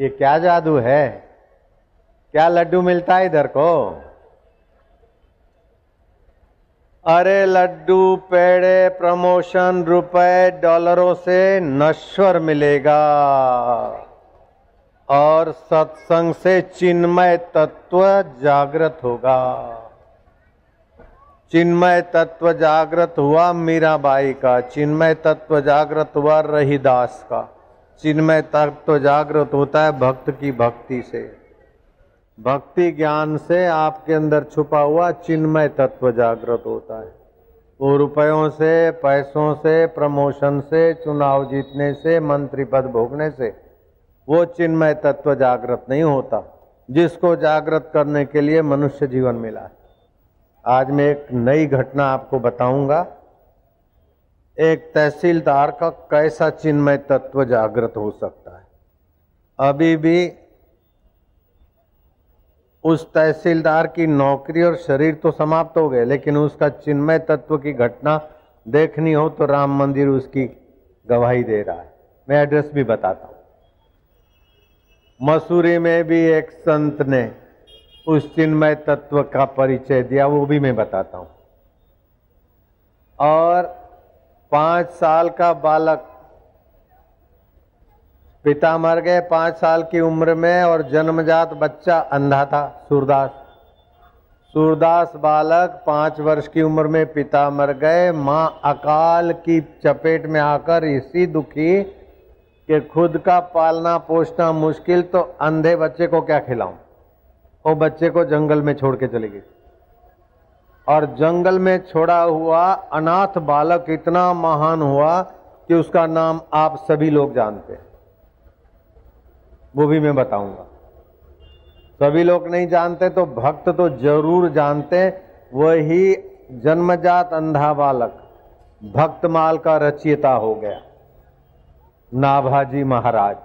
ये क्या जादू है? क्या लड्डू मिलता है इधर को? अरे लड्डू पेड़े प्रमोशन रुपए डॉलरों से नश्वर मिलेगा। और सत्संग से चिन्मय तत्व जागृत होगा। चिन्मय तत्व जागृत हुआ मीराबाई का, चिन्मय तत्व जागृत हुआ रहीदास का। चिन्मय तत्व जागृत होता है भक्त की भक्ति से। भक्ति ज्ञान से आपके अंदर छुपा हुआ चिन्मय तत्व जागृत होता है। वो रुपयों से, पैसों से, प्रमोशन से, चुनाव जीतने से, मंत्री पद भोगने से वो चिन्मय तत्व जागृत नहीं होता, जिसको जागृत करने के लिए मनुष्य जीवन मिला है। आज मैं एक नई घटना आपको बताऊँगा। एक तहसीलदार का कैसा चिन्मय तत्व जागृत हो सकता है? अभी भी उस तहसीलदार की नौकरी और शरीर तो समाप्त हो गए, लेकिन उसका चिन्मय तत्व की घटना देखनी हो तो राम मंदिर उसकी गवाही दे रहा है। मैं एड्रेस भी बताता हूँ। मसूरी में भी एक संत ने उस चिन्मय तत्व का परिचय दिया, वो भी मैं बताता हूँ। और पाँच साल का बालक। पिता मर गए पाँच साल की उम्र में और जन्मजात बच्चा अंधा था, सूरदास। सूरदास बालक पाँच वर्ष की उम्र में पिता मर गए। माँ अकाल की चपेट में आकर इसी दुखी कि खुद का पालना पोषना मुश्किल तो अंधे बच्चे को क्या खिलाऊं? वो बच्चे को जंगल में छोड़ के चली गई और जंगल में छोड़ा हुआ अनाथ बालक इतना महान हुआ कि उसका नाम आप सभी लोग जानते हैं। वो भी मैं बताऊँगा। सभी लोग नहीं जानते तो भक्त तो ज़रूर जानते, वही जन्मजात अंधा बालक भक्तमाल का रचयिता हो गया। नाभाजी महाराज,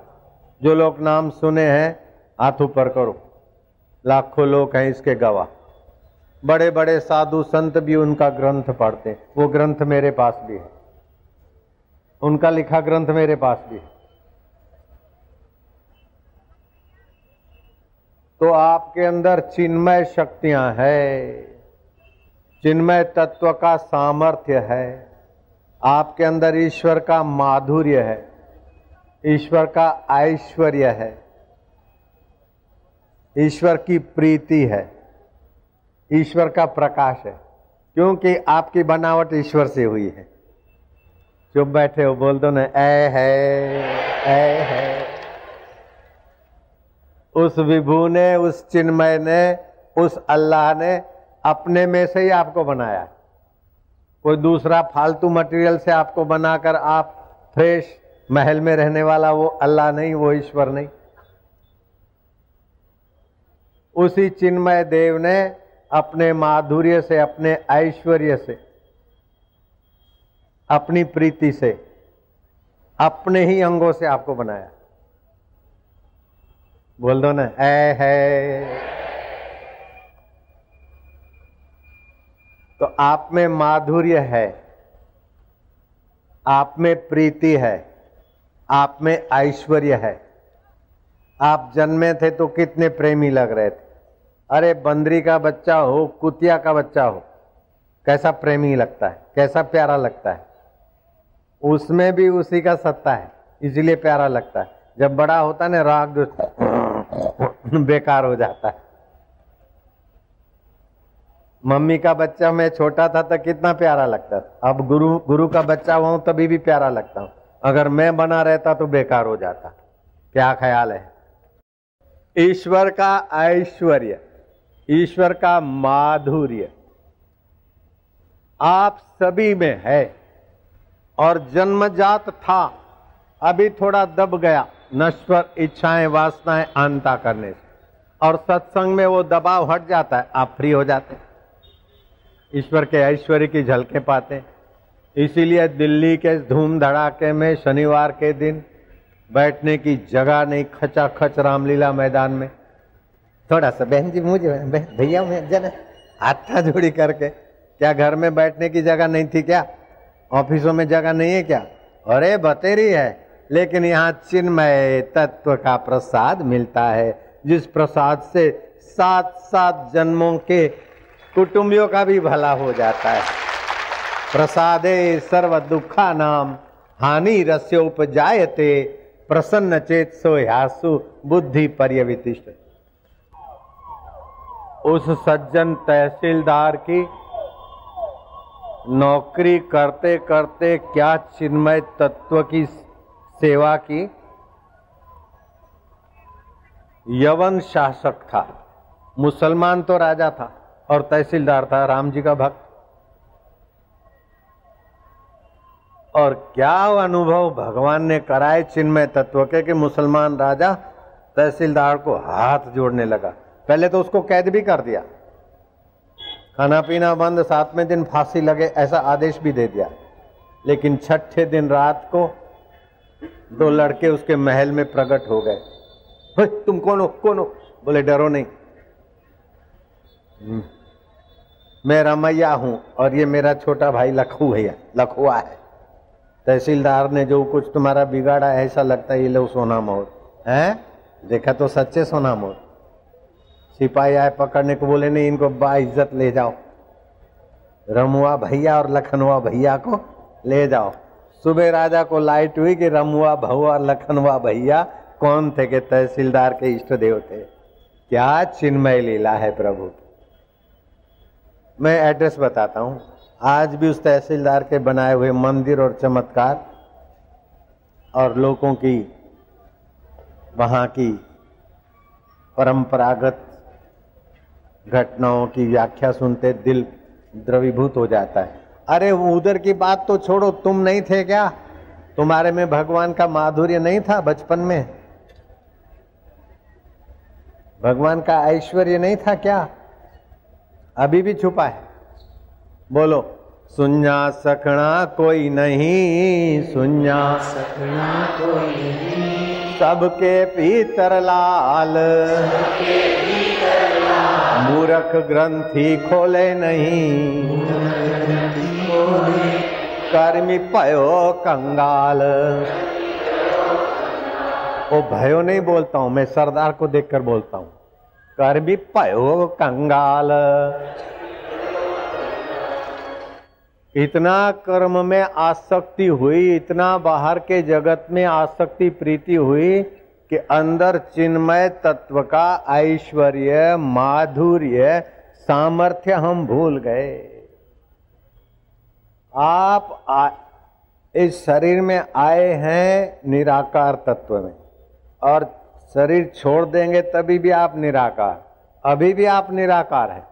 जो लोग नाम सुने हैं, हाथ ऊपर करो। लाखों लोग हैं इसके गवाह। बड़े बड़े साधु संत भी उनका ग्रंथ पढ़ते वो ग्रंथ मेरे पास भी है। उनका लिखा ग्रंथ मेरे पास भी है। तो आपके अंदर चिन्मय शक्तियाँ है। चिन्मय तत्व का सामर्थ्य है। आपके अंदर ईश्वर का माधुर्य है। ईश्वर का ऐश्वर्य है। ईश्वर की प्रीति है। ईश्वर का प्रकाश है, क्योंकि आपकी बनावट ईश्वर से हुई है। चुप बैठे हो, बोल दो ना ए है ए है। उस विभू ने, उस चिन्मय ने, उस अल्लाह ने अपने में से ही आपको बनाया। कोई दूसरा फालतू मटेरियल से आपको बनाकर आप फ्रेश महल में रहने वाला वो अल्लाह नहीं, वो ईश्वर नहीं। उसी चिन्मय देव ने अपने माधुर्य से, अपने ऐश्वर्य से, अपनी प्रीति से, अपने ही अंगों से आपको बनाया। बोल दो ना है है। तो आप में माधुर्य है, आप में प्रीति है, आप में ऐश्वर्य है। आप जन्मे थे तो कितने प्रेमी लग रहे थे। अरे बंदरी का बच्चा हो, कुतिया का बच्चा हो, कैसा प्रेमी लगता है, कैसा प्यारा लगता है? उसमें भी उसी का सत्ता है, इसलिए प्यारा लगता है। जब बड़ा होता है ना, राग बेकार हो जाता है। मम्मी का बच्चा मैं छोटा था तो कितना प्यारा लगता था। अब गुरु गुरु का बच्चा हूँ, तभी भी प्यारा लगता हूँ। अगर मैं बना रहता तो बेकार हो जाता। क्या ख्याल है? ईश्वर का ऐश्वर्य। ईश्वर का माधुर्य आप सभी में है और जन्मजात था, अभी थोड़ा दब गया, नश्वर, इच्छाएँ, वासनाएँ अंता करने से। और सत्संग में वो दबाव हट जाता है, आप फ्री हो जाते हैं। ईश्वर के ऐश्वर्य की झलके पाते इसीलिए दिल्ली के धूम धड़ाके में शनिवार के दिन बैठने की जगह नहीं खचा खच रामलीला मैदान में। थोड़ा सा, बहन जी, मुझे भैया जन हाथा जोड़ी करके, क्या घर में बैठने की जगह नहीं थी क्या? ऑफिसों में जगह नहीं है क्या? अरे, बतेरी है, लेकिन यहाँ चिन्मय तत्व का प्रसाद मिलता है, जिस प्रसाद से सात सात जन्मों के कुटुंबियों का भी भला हो जाता है। प्रसादे सर्व दुखा नाम, हानि रस्य उपजायते प्रसन्न चेत सो ह्यासु बुद्धि पर्यवितिष्ठ। उस सज्जन तहसीलदार की नौकरी करते करते क्या चिन्मय तत्व की सेवा की? यवन शासक था, मुसलमान तो राजा था और तहसीलदार था, राम जी का भक्त। और क्या अनुभव भगवान ने कराए चिन्मय तत्व के कि मुसलमान राजा तहसीलदार को हाथ जोड़ने लगा? पहले तो उसको कैद भी कर दिया। खाना पीना बंद, सातवें दिन फांसी लगे, ऐसा आदेश भी दे दिया। लेकिन छठे दिन रात को दो लड़के उसके महल में प्रकट हो गए। तुम कौन हो? कौन हो? बोले, डरो नहीं। हम्म। मैं रमैया हूँ और ये मेरा छोटा भाई लखू भैया, लखुआ है। तहसीलदार ने जो कुछ तुम्हारा बिगाड़ा है, ऐसा लगता है ये लो सोना मोर है? देखा तो सच्चे सोना मोर सिपाही आए पकड़ने को बोले, नहीं, इनको बाइज्जत ले जाओ। रमुआ भैया और लखनवा भैया को ले जाओ। सुबह राजा को लाइट हुई कि रमुआ भहुआ लखनवा भैया कौन थे के तहसीलदार के इष्ट देव थे? क्या चिन्मय लीला है प्रभु? मैं एड्रेस बताता हूँ। आज भी उस तहसीलदार के बनाए हुए मंदिर और चमत्कार और लोगों की, वहाँ की परंपरागत घटनाओं की व्याख्या सुनते दिल द्रवीभूत हो जाता है। अरे, उधर की बात तो छोड़ो, तुम नहीं थे क्या? तुम्हारे में भगवान का माधुर्य नहीं था बचपन में? भगवान का ऐश्वर्य नहीं था क्या? अभी भी छुपा है। बोलो सुन्या सकना कोई नहीं सुन्या सकना कोई नहीं, सबके पीतर लाल लाल। मूरख ग्रंथि खोले नहीं। कर्मी पयो कंगाल। वो भयो नहीं बोलता हूँ, मैं सरदार को देखकर बोलता हूँ। कर्मी पयो कंगाल। इतना कर्म में आसक्ति हुई, इतना बाहर के जगत में आसक्ति, प्रीति हुई कि अंदर चिन्मय तत्व का ऐश्वर्य माधुर्य सामर्थ्य हम भूल गए। आप आ, इस शरीर में आए हैं निराकार तत्व में। और शरीर छोड़ देंगे तभी भी आप निराकार। अभी भी आप निराकार है।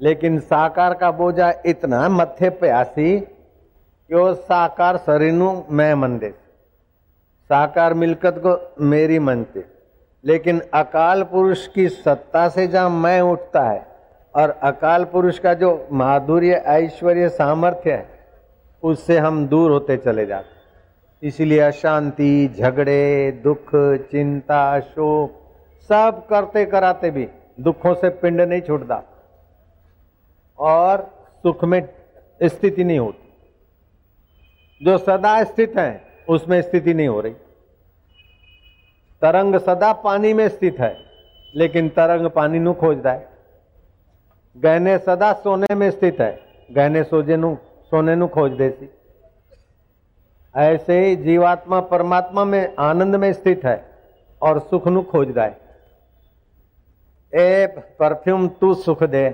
लेकिन साकार का बोझा इतना मथे प्यासी कि वो साकार शरीर में दे साकार मिलकत को मेरी मनते। लेकिन अकाल पुरुष की सत्ता से जहाँ मैं उठता है, और अकाल पुरुष का जो माधुर्य, ऐश्वर्य, सामर्थ्य है, उससे हम दूर होते चले जाते इसलिए अशांति, झगड़े, दुख, चिंता, शोक, सब करते कराते भी दुखों से पिंड नहीं छूटता, और सुख में स्थिति नहीं होती। जो सदा स्थित है उसमें स्थिति नहीं हो रही। तरंग सदा पानी में स्थित है, लेकिन तरंग पानी नु खोजता है। गहने सदा सोने में स्थित है, गहने सोजे नु, सोने नु खोज देती ऐसे ही जीवात्मा परमात्मा में आनंद में स्थित है और सुख नु खोजता है। ए परफ्यूम तू सुख दे,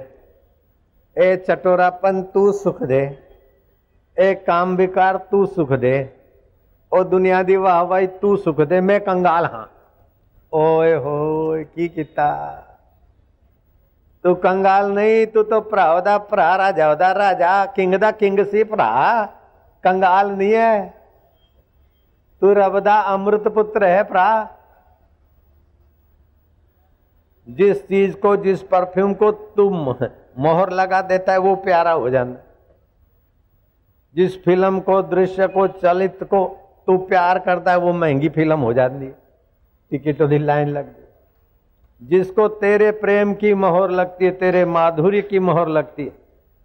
ए चटोरापन तू सुख दे, ए काम विकार तू सुख दे ओ दुनिया दी वाह वाई तू सुख दे, मैं कंगाल हाँ। ओए हो की किता? तू कंगाल नहीं, तू तो भरा भरा, राजा ओदा राजा, किंग दा किंग सी भरा। कंगाल नहीं है। तू रब दा अमृत पुत्र है भरा। जिस चीज़ को, जिस परफ्यूम को तुम मोहर लगा देता है, वो प्यारा हो जाता जिस फ़िल्म को, दृश्य को, चलित को तू प्यार करता है, वो महँगी फ़िल्म हो जाती है। टिकटों की लाइन लग गई। जिसको तेरे प्रेम की मोहर लगती है, तेरे माधुर्य की मोहर लगती है,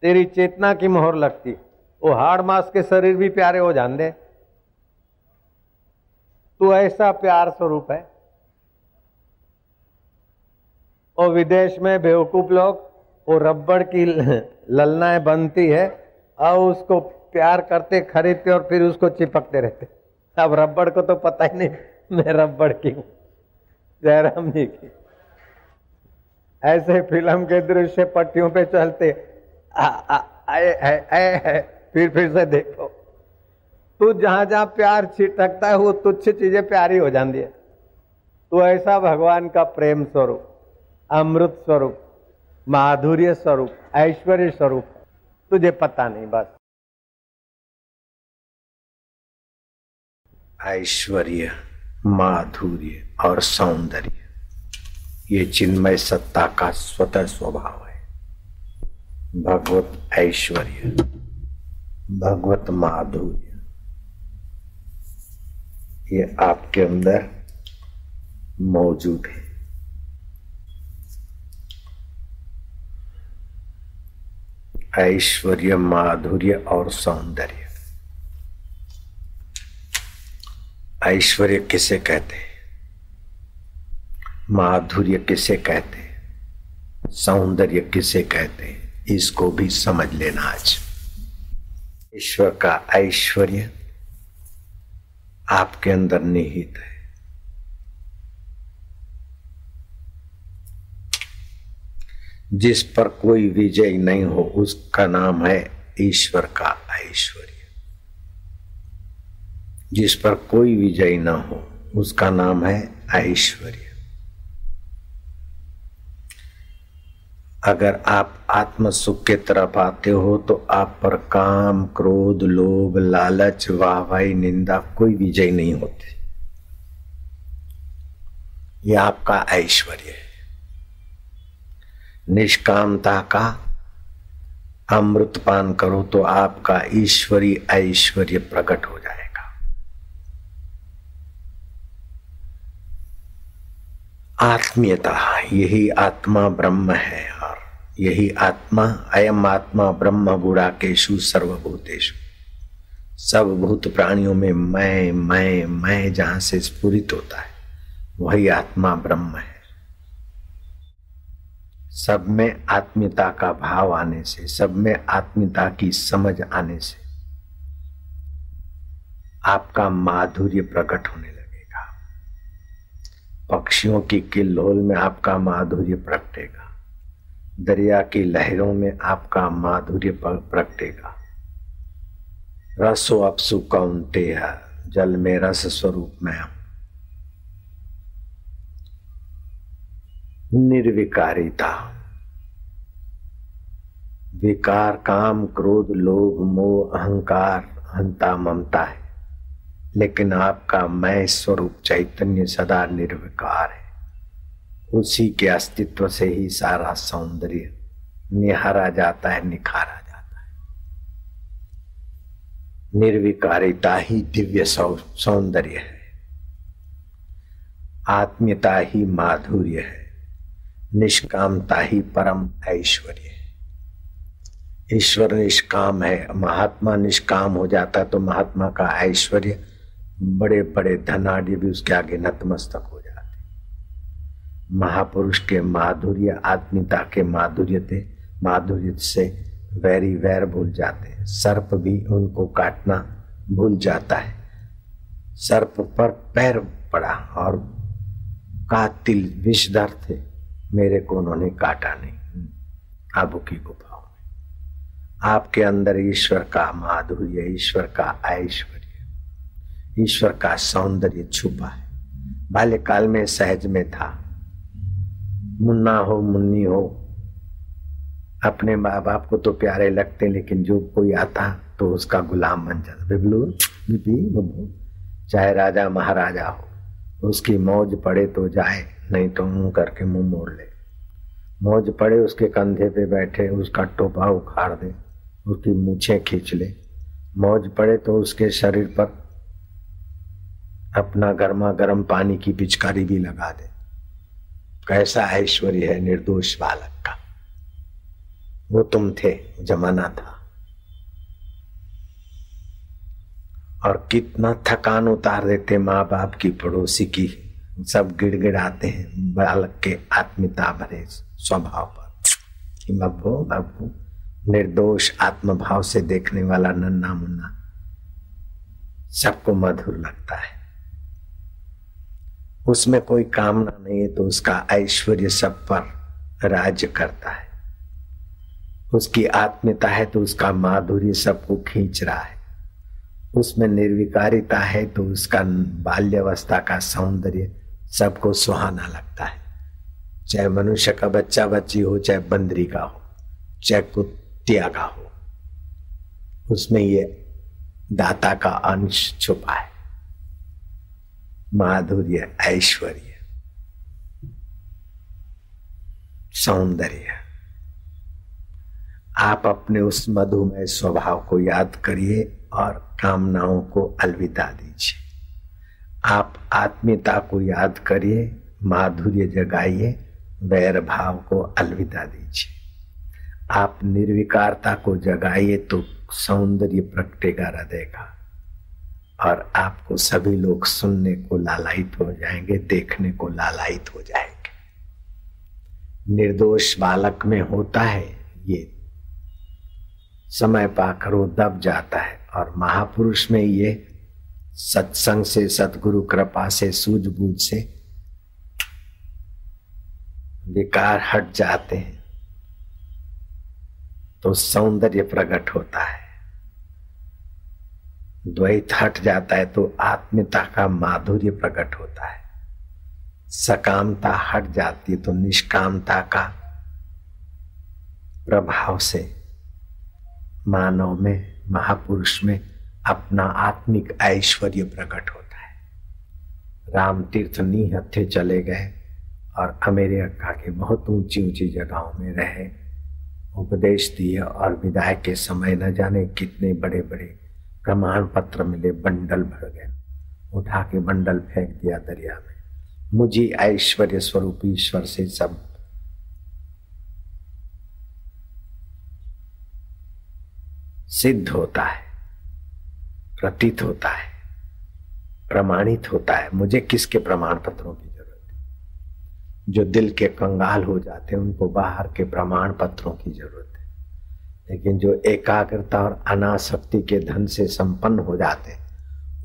तेरी चेतना की मोहर लगती है, वो हाड़ मास के शरीर भी प्यारे हो जाते तू ऐसा प्यार स्वरूप है। और विदेश में बेवकूफ़ लोग, वो रबड़ की ललनाएँ बनती है, और उसको प्यार करते, खरीदते और फिर उसको चिपकते रहते अब रबड़ को तो पता ही नहीं मैं रबड़ की हूँ। जयराम जी की। ऐसे फ़िल्म के दृश्य पट्टियों पे चलते आ, आ, आए, आए, आए, आए, फिर फिर से देखो। तू जहाँ जहाँ प्यार छिटकता है वो तुच्छ चीज़ें प्यारी हो जाती है। तो ऐसा भगवान का प्रेम स्वरूप अमृत स्वरूप माधुर्य स्वरूप ऐश्वर्य स्वरूप तुझे पता नहीं बस। ऐश्वर्य, माधुर्य और सौंदर्य। ये चिन्मय सत्ता का स्वतः स्वभाव है। भगवत ऐश्वर्य, भगवत माधुर्य। ये आपके अंदर मौजूद है। ऐश्वर्य, माधुर्य और सौंदर्य। ऐश्वर्य किसे कहते माधुर्य किसे कहते सौंदर्य किसे कहते इसको भी समझ लेना आज। ईश्वर का ऐश्वर्य आपके अंदर निहित है। जिस पर कोई विजय नहीं हो, उसका नाम है ईश्वर का ऐश्वर्य। जिस पर कोई विजय ना हो, उसका नाम है ऐश्वर्य। अगर आप आत्म सुख के तरफ़ आते हो तो आप पर काम, क्रोध, लोभ, लालच, वाहवाही, निंदा, कोई विजय नहीं होती। यह आपका ऐश्वर्य है। निष्कामता का अमृत पान करो तो आपका ईश्वरी ऐश्वर्य प्रकट हो जाएगा आत्मीयता, यही आत्मा ब्रह्म है और यही आत्मा अयम आत्मा ब्रह्म गुड़ा केशु सर्वभूतेशु सब भूत प्राणियों में मैं मैं मैं जहाँ से स्फुरित होता है, वही आत्मा ब्रह्म है। सब में आत्मीयता का भाव आने से, सब में आत्मीयता की समझ आने से आपका माधुर्य प्रकट होने पक्षियों की किल्लोल में आपका माधुर्य प्रकटेगा दरिया की लहरों में आपका माधुर्य प्रकटेगा रसो अपसु कौनते जल में रस स्वरूप में निर्विकारिता। विकार, काम, क्रोध, लोभ, मोह, अहंकार हंता ममता है। लेकिन आपका मैं स्वरूप चैतन्य सदा निर्विकार है। उसी के अस्तित्व से ही सारा सौंदर्य निहारा जाता है, निखारा जाता है। निर्विकारिता ही दिव्य सौंदर्य है। आत्मीयता ही माधुर्य है। निष्कामता ही परम ऐश्वर्य है। ईश्वर निष्काम है, महात्मा निष्काम हो जाता है तो महात्मा का ऐश्वर्य बड़े बड़े धनाढ़ भी उसके आगे नतमस्तक हो जाते। महापुरुष के माधुर्य आत्मीयता के माधुर्य थे माधुर्य से वैरी वैर भूल जाते हैं। सर्प भी उनको काटना भूल जाता है। सर्प पर पैर पड़ा और कातिल विषधर थे। मेरे को उन्होंने काटा नहीं। आबू की गुफाओं में आपके अंदर ईश्वर का माधुर्य, ईश्वर का ऐश्वर्य। ईश्वर का सौंदर्य छुपा है। बाल्यकाल में सहज में था। मुन्ना हो, मुन्नी हो, अपने माँ बाप को तो प्यारे लगते, लेकिन जो कोई आता तो उसका गुलाम बन जाता। बिबलू बिपी बब्बू चाहे राजा, महाराजा हो, उसकी मौज पड़े तो जाए, नहीं तो मुँह करके मुँह मोड़ ले। मौज पड़े, उसके कंधे पे बैठे, उसका टोपा उखाड़ दे, उसकी मूछें खींच ले। मौज पड़े तो उसके शरीर पर अपना गर्मा गर्म पानी की पिचकारी भी लगा दे। कैसा ऐश्वर्य है निर्दोष बालक का। वो तुम थे, जमाना था। और कितना थकान उतार देते माँ बाप की पड़ोसी की। सब गिड़गिड़ाते हैं, बालक के आत्मिता भरे स्वभाव पर। बब्बू बब्बू निर्दोष आत्मभाव से देखने वाला नन्ना मुन्ना सबको मधुर लगता है। उसमें कोई कामना नहीं है तो उसका ऐश्वर्य सब पर राज्य करता है। उसकी आत्मीयता है तो उसका माधुर्य सबको खींच रहा है। उसमें निर्विकारिता है तो उसका बाल्यावस्था का सौंदर्य सबको सुहाना लगता है। चाहे मनुष्य का बच्चा बच्ची हो, चाहे बंदरी का हो, चाहे कुत्तिया का हो, उसमें ये दाता का अंश छुपा है। माधुर्य, ऐश्वर्य, सौंदर्य। आप अपने उस मधुमय स्वभाव को याद करिए और कामनाओं को अलविदा दीजिए। आप आत्मीयता को याद करिए, माधुर्य जगाइए, वैर भाव को अलविदा दीजिए। आप निर्विकारता को जगाइए तो सौंदर्य प्रकटेगा हृदय का। और आपको सभी लोग सुनने को लालायित हो जाएँगे, देखने को लालायित हो जाएँगे। निर्दोष बालक में होता है ये। समय पाकर वो दब जाता है और महापुरुष में ये सत्संग से, सतगुरु कृपा से, सूझबूझ से विकार हट जाते हैं। तो सौंदर्य प्रकट होता है। द्वैत हट जाता है तो आत्मीयता का माधुर्य प्रकट होता है। सकामता हट जाती है तो निष्कामता का प्रभाव से मानव में, महापुरुष में अपना आत्मिक ऐश्वर्य प्रकट होता है। राम तीर्थ नी हथे चले गए और अमेरिका के बहुत ऊँची ऊँची जगहों में रहे। उपदेश दिए और विदाई के समय न जाने कितने बड़े बड़े प्रमाण पत्र मिले, बंडल भर गया। उठा के बंडल फेंक दिया दरिया में। मुझे ऐश्वर्य स्वरूप, ईश्वर से सब। सिद्ध होता है, प्रतीत होता है, प्रमाणित होता है। मुझे किसके प्रमाण पत्रों की ज़रूरत है? जो दिल के कंगाल हो जाते हैं, उनको बाहर के प्रमाण पत्रों की ज़रूरत है। लेकिन जो एकाग्रता और अनासक्ति के धन से संपन्न हो जाते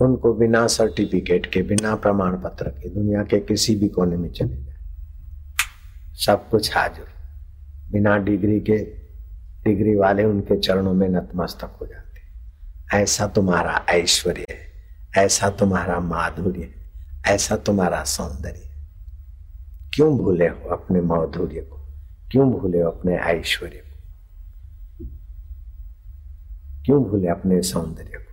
उनको बिना सर्टिफिकेट के, बिना प्रमाण पत्र के, दुनिया के किसी भी कोने में चले जाए। सब कुछ हाजिर। बिना डिग्री के, डिग्री वाले उनके चरणों में नतमस्तक हो जाते ऐसा तुम्हारा ऐश्वर्य है, ऐसा तुम्हारा माधुर्य है, ऐसा तुम्हारा सौंदर्य क्यों भूले हो अपने माधुर्य को? क्यों भूले हो अपने ऐश्वर्य को? क्यों भूले अपने सौंदर्य को?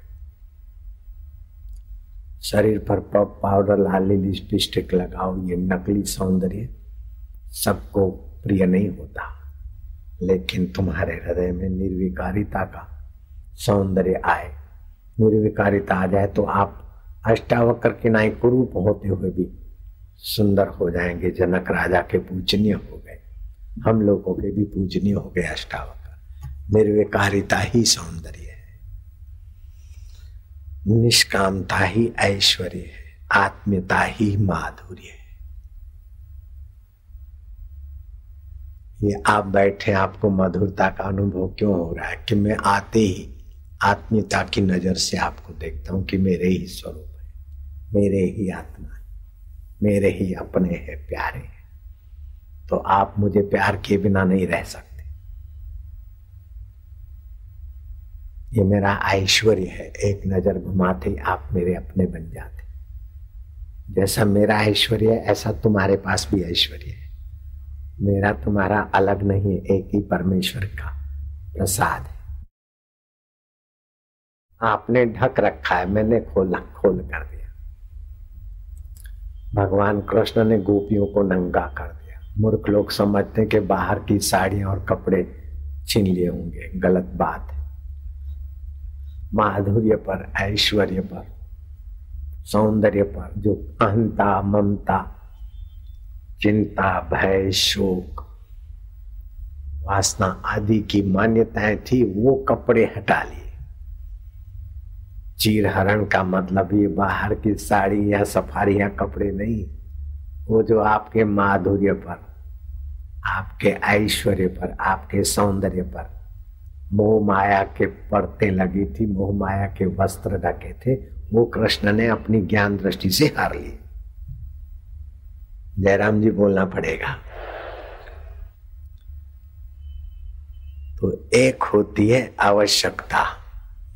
शरीर पर पप पाउडर लाली लिपस्टिक लगाओ, ये नकली सौंदर्य सबको प्रिय नहीं होता। लेकिन तुम्हारे हृदय में निर्विकारिता का सौंदर्य आए। निर्विकारिता आ जाए तो आप अष्टावक्र के नाई कुरूप होते हुए भी सुंदर हो जाएँगे, जनक राजा के पूजनीय हो गए। हम लोगों के भी पूजनीय हो गए अष्टावक्र। निर्विकारिता ही सौंदर्य है। निष्कामता ही ऐश्वर्य है, आत्मीयता ही माधुर्य है। ये आप बैठे, आपको मधुरता का अनुभव क्यों हो रहा है कि मैं आते ही आत्मीयता की नज़र से आपको देखता हूँ कि मेरे ही स्वरूप है, मेरे ही आत्मा है, मेरे ही अपने हैं, प्यारे हैं। तो आप मुझे प्यार किए बिना नहीं रह सकते। ये मेरा ऐश्वर्य है। एक नज़र घुमाते ही आप मेरे अपने बन जाते। जैसा मेरा ऐश्वर्य है, ऐसा तुम्हारे पास भी ऐश्वर्य है। मेरा तुम्हारा अलग नहीं है, एक ही परमेश्वर का प्रसाद है। आपने ढक रखा है, मैंने खोला, खोल कर दिया। भगवान कृष्ण ने गोपियों को नंगा कर दिया। मूर्ख लोग समझते कि बाहर की साड़ियाँ और कपड़े छीन लिए होंगे। गलत बात है। माधुर्य पर ऐश्वर्य पर सौंदर्य पर जो अहंता, ममता, चिंता, भय, शोक, वासना आदि की मान्यताएँ थी, वो कपड़े हटा लिए। चीरहरण का मतलब ये बाहर की साड़ी या सफारी या कपड़े नहीं, वो जो आपके माधुर्य पर आपके ऐश्वर्य पर आपके सौंदर्य पर मोह माया के परतें लगी थी, मोह माया के वस्त्र ढके थे, वो कृष्ण ने अपनी ज्ञान दृष्टि से हार ली। जयराम जी बोलना पड़ेगा। तो एक होती है आवश्यकता,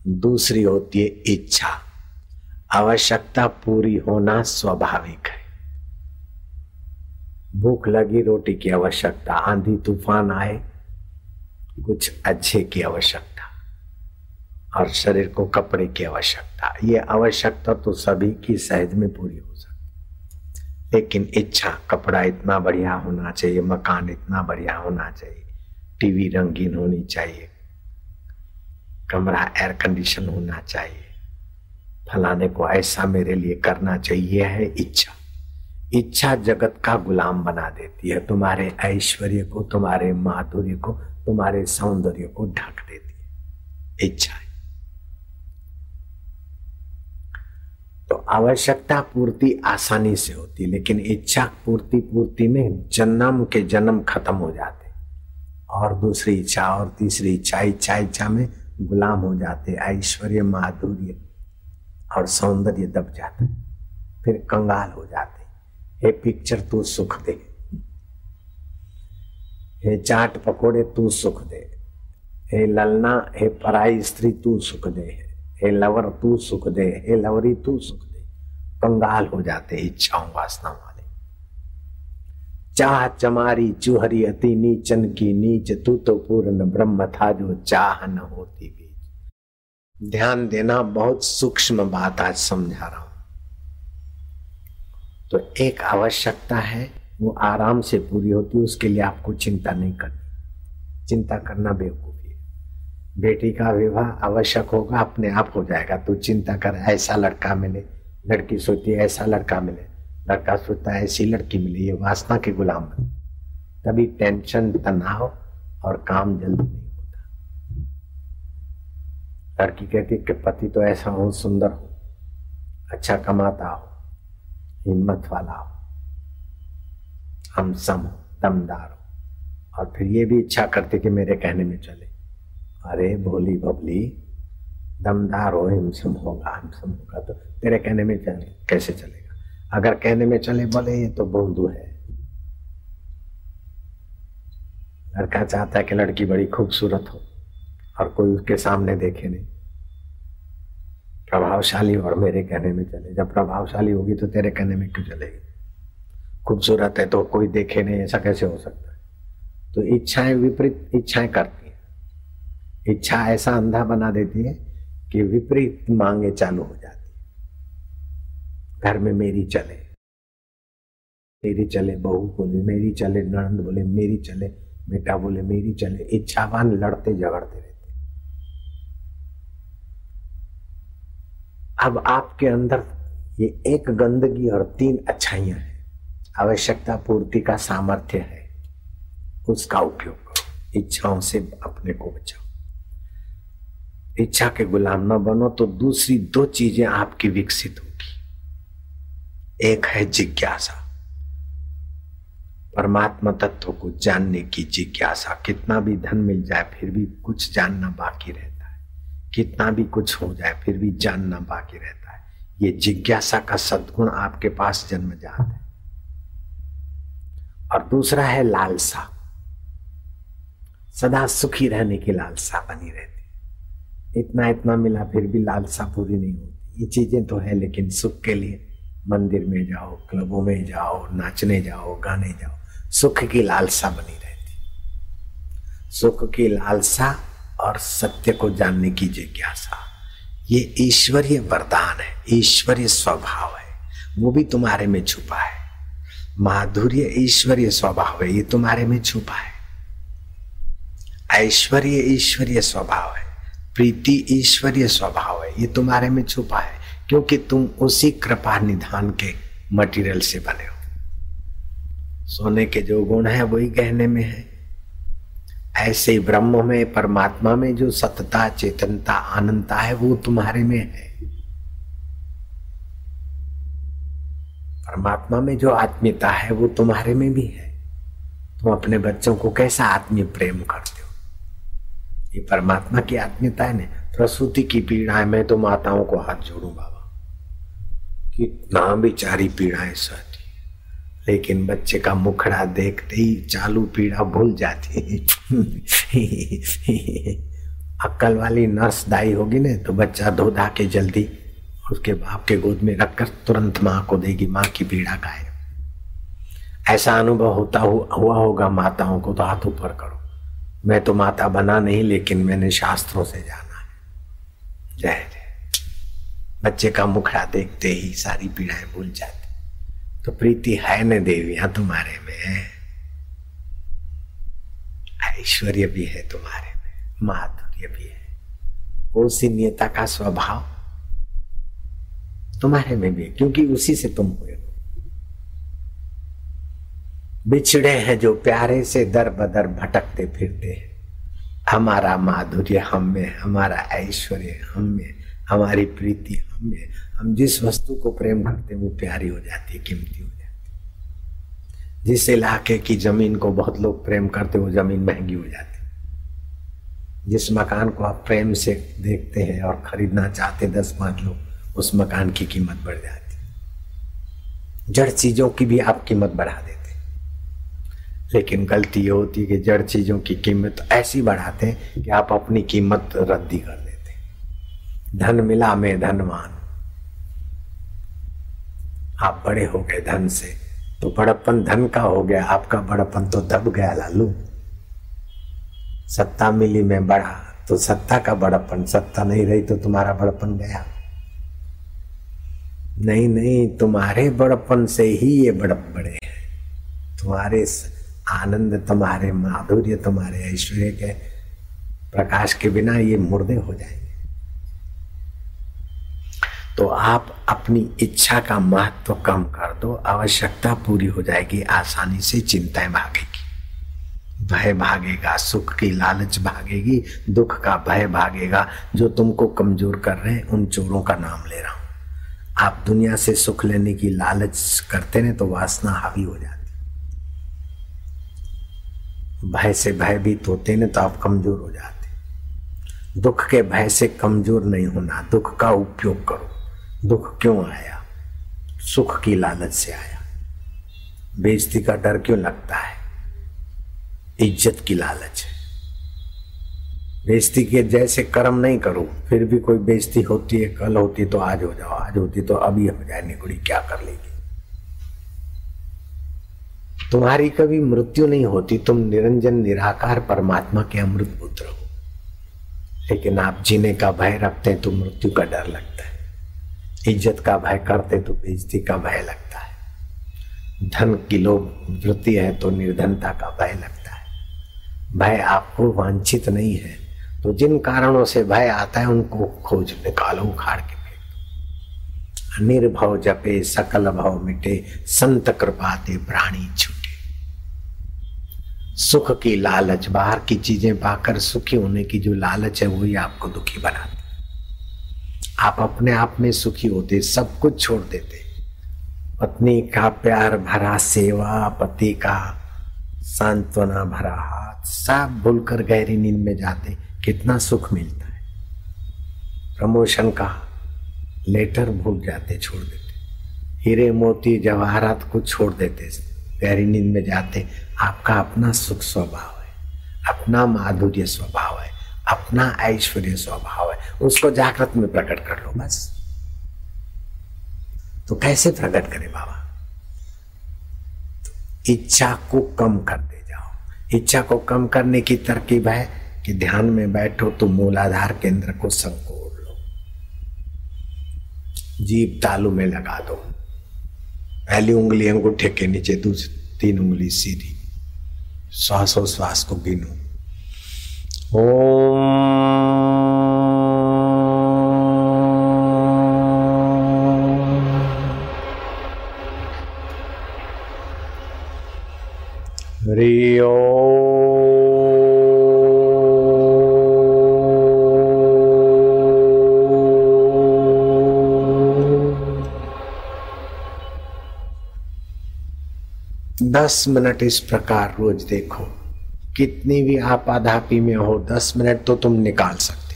दूसरी होती है इच्छा। आवश्यकता पूरी होना स्वाभाविक है। भूख लगी रोटी की आवश्यकता, आंधी तूफ़ान आए कुछ अच्छे की आवश्यकता और शरीर को कपड़े की आवश्यकता। ये आवश्यकता तो सभी की सहज में पूरी हो सकती। लेकिन इच्छा, कपड़ा इतना बढ़िया होना चाहिए, मकान इतना बढ़िया होना चाहिए, टीवी रंगीन होनी चाहिए, कमरा एयर कंडीशन होना चाहिए। फलाने को ऐसा मेरे लिए करना चाहिए है इच्छा। इच्छा जगत का गुलाम बना देती है। तुम्हारे ऐश्वर्य को, तुम्हारे माधुर्य को तुम्हारे सौंदर्य को ढक देती है। इच्छा तो आवश्यकता पूर्ति आसानी से होती लेकिन इच्छा पूर्ति पूर्ति में जन्म के जन्म खत्म हो जाते और दूसरी इच्छा और तीसरी इच्छा इच्छा इच्छा में गुलाम हो जाते ऐश्वर्य, माधुर्य और सौंदर्य दब जाते फिर कंगाल हो जाते हे। पिक्चर तू सुख दे हे चाट पकोड़े तू सुख दे। हे ललना, हे पराई स्त्री तू सुख दे। हे लवर तू सुख दे। हे लवरी तू सुख दे। कंगाल हो जाते इच्छाओं वासना वाले। चाह चमारी चुहरी अति नीचन की नीच, तू तो पूर्ण ब्रह्म था जो चाह न होती बीच ध्यान देना, बहुत सूक्ष्म बात आज समझा रहा हूँ। तो एक आवश्यकता है वो आराम से पूरी होती है, उसके लिए आपको चिंता नहीं करनी। चिंता करना बेवकूफ़ी है। बेटी का विवाह आवश्यक होगा, अपने आप हो जाएगा। तू चिंता कर, ऐसा लड़का मिले। लड़की सोचती है, ऐसा लड़का मिले। लड़का सोचता है, ऐसी लड़की मिले, ये वासना के गुलाम बनते तभी टेंशन, तनाव और काम जल्दी नहीं होता। लड़की कहती कि पति तो ऐसा हो, सुंदर हो। अच्छा कमाता हो, हिम्मत वाला हो। हम सम हो दमदार हो और फिर ये भी इच्छा करते कि मेरे कहने में चले। अरे भोली बबली दमदार हो हिमसम होगा हिमसम होगा। तो तेरे कहने में चले, कैसे चलेगा? अगर कहने में चले, बोले ये तो बोंदू है। लड़का चाहता है कि लड़की बड़ी खूबसूरत हो, और कोई उसके सामने देखे नहीं। प्रभावशाली और मेरे कहने में चले। जब प्रभावशाली होगी तो तेरे कहने में क्यों चलेगी? खूबसूरत है तो कोई देखे नहीं, ऐसा कैसे हो सकता है? तो इच्छाएँ विपरीत, इच्छाएँ करती है। इच्छा ऐसा अंधा बना देती है कि विपरीत मांगे चालू हो जाती है। घर में मेरी चले मेरी चले बहू बोले, मेरी चले नणंद बोले, मेरी चले बेटा बोले, मेरी चले इच्छावान लड़ते झगड़ते रहते अब आपके अंदर ये एक गंदगी और तीन अच्छाइयाँ हैं। आवश्यकता पूर्ति का सामर्थ्य है, उसका उपयोग करो। इच्छाओं से अपने को बचाओ। इच्छा के गुलाम न बनो तो दूसरी दो चीज़ें आपकी विकसित होगी। एक है जिज्ञासा। परमात्मा तत्व को जानने की जिज्ञासा। कितना भी धन मिल जाए, फिर भी कुछ जानना बाकी रहता है। कितना भी कुछ हो जाए, फिर भी जानना बाकी रहता है। ये जिज्ञासा का सद्गुण आपके पास जन्मजात है। और दूसरा है लालसा। सदा सुखी रहने की लालसा बनी रहती। इतना इतना मिला फिर भी लालसा पूरी नहीं होती। ये चीज़ें तो है लेकिन सुख के लिए। मंदिर में जाओ, क्लबों में जाओ, नाचने जाओ, गाने जाओ, सुख की लालसा बनी रहती। सुख की लालसा और सत्य को जानने की जिज्ञासा। ये ईश्वरीय वरदान है, ईश्वरीय स्वभाव है। वो भी तुम्हारे में छुपा है। माधुर्य ईश्वरीय स्वभाव है, ये तुम्हारे में छुपा है। ऐश्वर्य ईश्वरीय स्वभाव है, प्रीति ईश्वरीय स्वभाव है, ये तुम्हारे में छुपा है, क्योंकि तुम उसी कृपा निधान के मटेरियल से बने हो। सोने के जो गुण है, वही गहने में है। ऐसे ब्रह्म में, परमात्मा में जो सतता, चेतनता, आनंदता है, वो तुम्हारे में है। परमात्मा में जो आत्मीयता है, वो तुम्हारे में भी है। तुम अपने बच्चों को कैसा आत्मीय प्रेम करते हो? ये परमात्मा की आत्मीयता है ना? प्रसूति की पीड़ाएँ मैं तो माताओं को हाथ जोड़ू बाबा। कितना बेचारी पीड़ाएँ सहती लेकिन बच्चे का मुखड़ा देखते ही चालू पीड़ा भूल जाती अक्कल वाली नर्स दाई होगी ना तो बच्चा धो धा के जल्दी उसके बाप के गोद में रखकर तुरंत माँ को देगी, माँ की पीड़ा गाय ऐसा अनुभव होता हुआ होगा माताओं को तो हाथ ऊपर करो। मैं तो माता बना नहीं, लेकिन मैंने शास्त्रों से जाना है। जय जय। बच्चे का मुखड़ा देखते ही सारी पीड़ाएँ भूल जाती। तो प्रीति है न देवियाँ तुम्हारे में। ऐश्वर्य भी है तुम्हारे में। माधुर्य भी है। उसी नियता का स्वभाव तुम्हारे में भी, क्योंकि उसी से तुम हुए बिछड़े हैं जो प्यारे से दर बदर भटकते फिरते हैं। हमारा माधुर्य हम में, हमारा ऐश्वर्य हम में, हमारी प्रीति हम में। हम जिस वस्तु को प्रेम करते हैं, वो प्यारी हो जाती है, कीमती हो जाती है। जिस इलाके की ज़मीन को बहुत लोग प्रेम करते वो ज़मीन महँगी हो जाती जिस मकान को आप प्रेम से देखते हैं और खरीदना चाहते दस पाँच लोग उस मकान की कीमत बढ़ जाती। जड़ चीज़ों की भी आप कीमत बढ़ा देते। लेकिन गलती ये होती है कि जड़ चीज़ों की कीमत ऐसी बढ़ाते हैं कि आप अपनी कीमत रद्दी कर देते। धन मिला में धनवान। आप बड़े हो गए धन से तो बड़प्पन धन का हो गया, आपका बड़प्पन तो दब गया लालू। सत्ता मिली में बड़ा तो सत्ता का बड़प्पन, सत्ता नहीं रही तो तुम्हारा बड़प्पन गया। नहीं नहीं, तुम्हारे बड़प्पन से ही ये बड़प बड़े हैं। तुम्हारे आनंद, तुम्हारे माधुर्य, तुम्हारे ऐश्वर्य के प्रकाश के बिना ये मुर्दे हो जाएँगे। तो आप अपनी इच्छा का महत्व तो कम कर दो, आवश्यकता पूरी हो जाएगी, आसानी से चिंताएँ भागेगी। भय भागेगा, सुख की लालच भागेगी, दुख का भय भागेगा, जो तुमको कमज़ोर कर रहे हैं, उन चोरों का नाम ले रहा हूँ। आप दुनिया से सुख लेने की लालच करते ने तो वासना हावी हो जाती भय से भयभीत होते ने तो आप कमज़ोर हो जाते दुख के भय से कमज़ोर नहीं होना, दुख का उपयोग करो। दुख क्यों आया? सुख की लालच से आया। बेइज्जती का डर क्यों लगता है? इज़्ज़त की लालच है। बेइज्जती के जैसे कर्म नहीं करो, फिर भी कोई बेजती होती है, कल होती तो आज हो जाओ, आज होती तो अभी हो जाए निकुड़ी क्या कर लेगी? तुम्हारी कभी मृत्यु नहीं होती, तुम निरंजन, निराकार परमात्मा के अमृत पुत्र हो। लेकिन आप जीने का भय रखते हैं तो मृत्यु का डर लगता है। इज़्ज़त का भय करते तो बेजती का भय लगता है। धन की लोभ वृत्ति है तो निर्धनता का भय लगता है। भय आपको वांछित नहीं है। तो जिन कारणों से भय आता है, उनको खोज निकालो, उखाड़ के फेंक निर्भव जपे, सकल भव मिटे, संत कृपाते प्राणी छूटे। सुख की लालच, बाहर की चीज़ें पाकर सुखी होने की जो लालच है, वही आपको दुखी बनाती आप अपने आप में सुखी होते, सब कुछ छोड़ देते। पत्नी का प्यार भरा, सेवा, पति का सांत्वना भरा हाथ, सब भूलकर गहरी नींद में जाते। कितना सुख मिलता है। प्रमोशन का लेटर भूल जाते, छोड़ देते। हीरे मोती जवाहरात को छोड़ देते, गहरी नींद में जाते। आपका अपना सुख स्वभाव है, अपना माधुर्य स्वभाव है, अपना ऐश्वर्य स्वभाव है। उसको जागृत में प्रकट कर लो, बस। तो कैसे प्रकट करे बाबा? तो इच्छा को कम कर दे जाओ। इच्छा को कम करने की तरकीब है कि ध्यान में बैठो तो मूलाधार केंद्र को संकोर लो। जीप तालू में लगा दो। पहली उंगली अंगूठे के नीचे, दूसरी, तीन उंगली सीधी। श्वासो श्वास को गिनो। हरिओ दस मिनट इस प्रकार रोज देखो। कितनी भी आपाधापी में हो, दस मिनट तो तुम निकाल सकते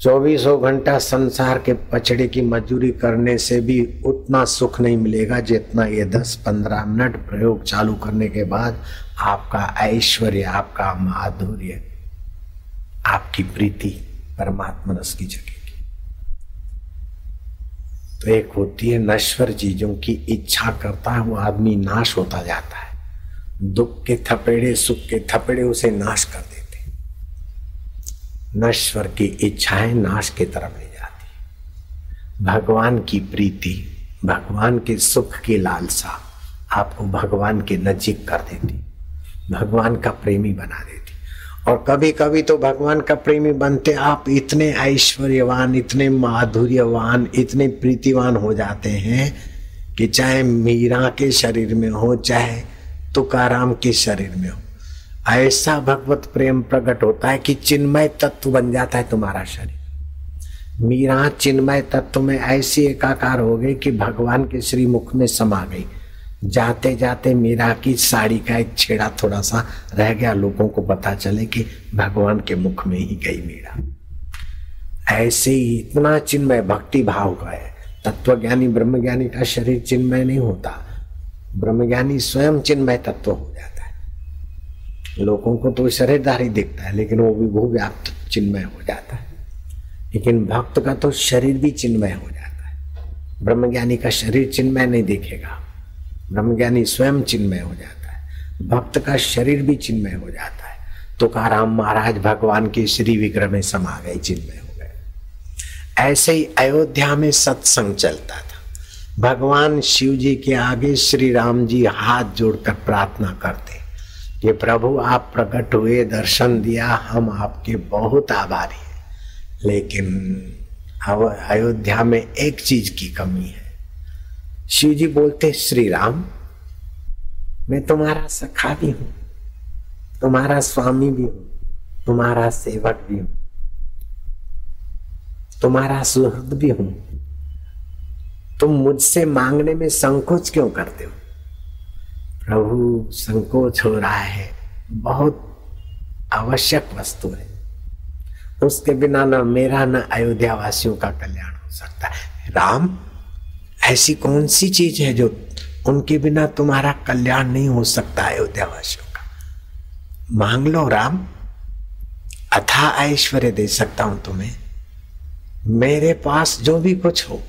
चौबीसों घंटा संसार के पचड़े की मजदूरी करने से भी उतना सुख नहीं मिलेगा जितना ये दस पंद्रह मिनट प्रयोग चालू करने के बाद आपका ऐश्वर्य, आपका माधुर्य, आपकी प्रीति परमात्मा रस की जगह। तो एक होती है नश्वर चीज़ों की इच्छा करता है, वो आदमी नाश होता जाता है। दुख के थपेड़े, सुख के थपेड़े उसे नाश कर देते नश्वर की इच्छाएँ नाश के तरफ़ ले जाती भगवान की प्रीति, भगवान के सुख की लालसा आपको भगवान के नजीक कर देती भगवान का प्रेमी बना देती और कभी कभी तो भगवान का प्रेमी बनते आप इतने ऐश्वर्यवान, इतने माधुर्यवान, इतने प्रीतिवान हो जाते हैं कि चाहे मीरा के शरीर में हो, चाहे तुकाराम के शरीर में हो। ऐसा भगवत प्रेम प्रकट होता है कि चिन्मय तत्व बन जाता है तुम्हारा शरीर। मीरा चिन्मय तत्व में ऐसी एकाकार हो गई कि भगवान के श्री मुख में समा गई। जाते जाते मीरा की साड़ी का एक छेड़ा थोड़ा सा रह गया। लोगों को पता चले कि भगवान के मुख में ही गई मीरा। ऐसे ही इतना चिन्मय भक्ति भाव का है। तत्वज्ञानी, ब्रह्मज्ञानी का शरीर चिन्मय नहीं होता। ब्रह्मज्ञानी स्वयं चिन्मय तत्व हो जाता है। लोगों को तो शरीरधारी दिखता है, लेकिन वो विभू व्याप्त चिन्मय हो जाता है। लेकिन भक्त का तो शरीर भी चिन्मय हो जाता है। ब्रह्मज्ञानी का शरीर चिन्मय नहीं दिखेगा। ब्रह्मज्ञानी स्वयं चिन्मय हो जाता है। भक्त का शरीर भी चिन्मय हो जाता है। तुकाराम महाराज भगवान के श्री विग्रह में समा गए, चिन्मय हो गए। ऐसे ही अयोध्या में सत्संग चलता था। भगवान शिव जी के आगे श्री राम जी हाथ जोड़कर प्रार्थना करते, कि प्रभु, आप प्रकट हुए, दर्शन दिया, हम आपके बहुत आभारी हैं। लेकिन अयोध्या में एक चीज़ की कमी है। शिव जी बोलते श्री राम मैं तुम्हारा सखा भी हूँ, तुम्हारा स्वामी भी हूँ, तुम्हारा सेवक भी हूँ, तुम्हारा सुहृद भी हूँ। तुम मुझसे मांगने में संकोच क्यों करते हो? प्रभु, संकोच हो रहा है, बहुत आवश्यक वस्तु है। उसके बिना न मेरा, न अयोध्या वासियों का कल्याण हो सकता है। राम ऐसी कौन सी चीज़ है जो उनके बिना तुम्हारा कल्याण नहीं हो सकता अयोध्यावासियों का? मांग लो राम। अथा ऐश्वर्य दे सकता हूँ तुम्हें। मेरे पास जो भी कुछ हो,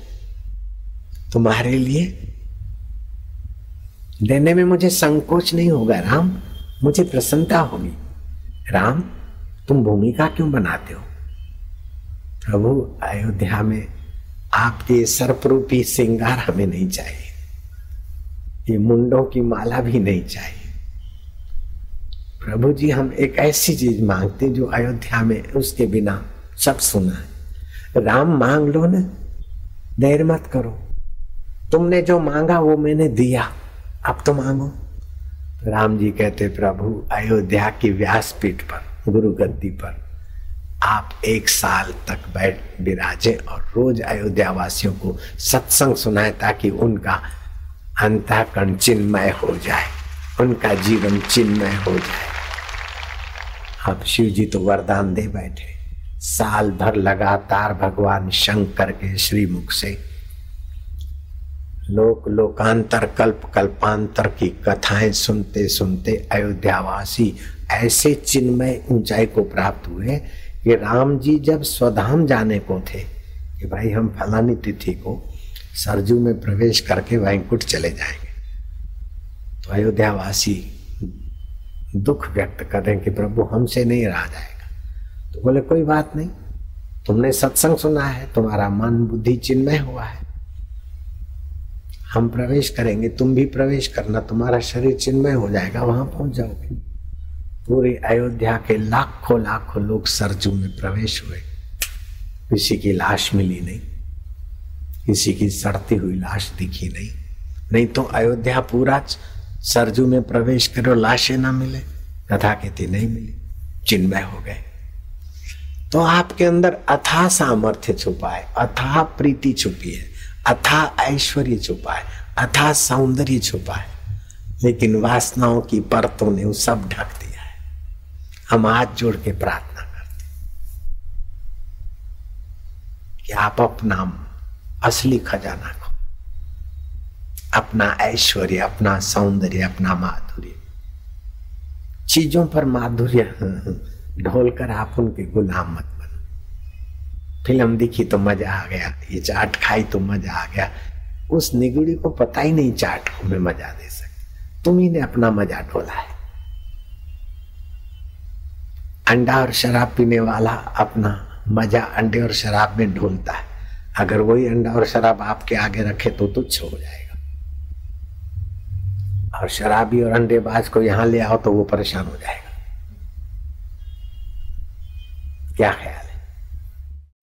तुम्हारे लिए देने में मुझे संकोच नहीं होगा राम। मुझे प्रसन्नता होगी। राम, तुम भूमिका क्यों बनाते हो? प्रभु, अयोध्या में आपके सर्परूपी श्रृंगार हमें नहीं चाहिए। ये मुंडों की माला भी नहीं चाहिए। प्रभु जी हम एक ऐसी चीज़ मांगते जो अयोध्या में उसके बिना सब सुना है। राम, मांग लो ना। देर मत करो। तुमने जो मांगा, वो मैंने दिया। अब तो मांगो। राम जी कहते, प्रभु, अयोध्या की व्यासपीठ पर गुरु गद्दी पर आप एक साल तक बैठ विराजे और रोज अयोध्या वासियों को सत्संग सुनाए ताकि उनका अंतःकरण चिन्मय हो जाए, उनका जीवन चिन्मय हो जाए। अब शिव जी तो वरदान दे बैठे। साल भर लगातार भगवान शंकर के श्रीमुख से। लोक लोकांतर, कल्प कल्पांतर की कथाएँ सुनते सुनते अयोध्यावासी ऐसे चिन्मय ऊंचाई को प्राप्त हुए कि राम जी जब स्वधाम जाने को थे, कि भाई हम फलानी तिथि को सरजू में प्रवेश करके वैंकुट चले जाएँगे। तो अयोध्यावासी दुख व्यक्त करें कि प्रभु हमसे नहीं रहा जाएगा। तो बोले, कोई बात नहीं, तुमने सत्संग सुना है, तुम्हारा मन बुद्धि चिन्मय हुआ है। हम प्रवेश करेंगे, तुम भी प्रवेश करना, तुम्हारा शरीर चिन्मय हो जाएगा, वहाँ पहुँच जाओगे। पूरे अयोध्या के लाखों लाखों लोग सरजू में प्रवेश हुए। किसी की लाश मिली नहीं। किसी की सड़ती हुई लाश दिखी नहीं। नहीं तो अयोध्या पूरा सरजू में प्रवेश करो लाशें ना मिले। कथा कहती नहीं मिली। चिन्मय हो गए। तो आपके अंदर अथा सामर्थ्य छुपा है, अथा प्रीति छुपी है, अथा ऐश्वर्य छुपा है, अथा सौंदर्य छुपा है। लेकिन वासनाओं की परतों ने वो सब ढक दिया हम हाथ जोड़ के प्रार्थना करते कि आप अपना असली खजाना को अपना ऐश्वर्य, अपना सौंदर्य, अपना माधुर्य। चीज़ों पर माधुर्य ढोलकर आप उनके गुलाम मत बनो। फ़िल्म दिखी तो मज़ा आ गया, ये चाट खाई तो मज़ा आ गया। उस निगुड़ी को पता ही नहीं चाट को मैं मज़ा दे सकती। तुम्ही ने अपना मज़ा ढोला है। अंडा और शराब पीने वाला अपना मज़ा अंडे और शराब में ढूंढता है। अगर वही अंडा और शराब आपके आगे रखे तो तुच्छ हो जाएगा। और शराबी और अंडेबाज को यहाँ ले आओ तो वो परेशान हो जाएगा। क्या ख्याल?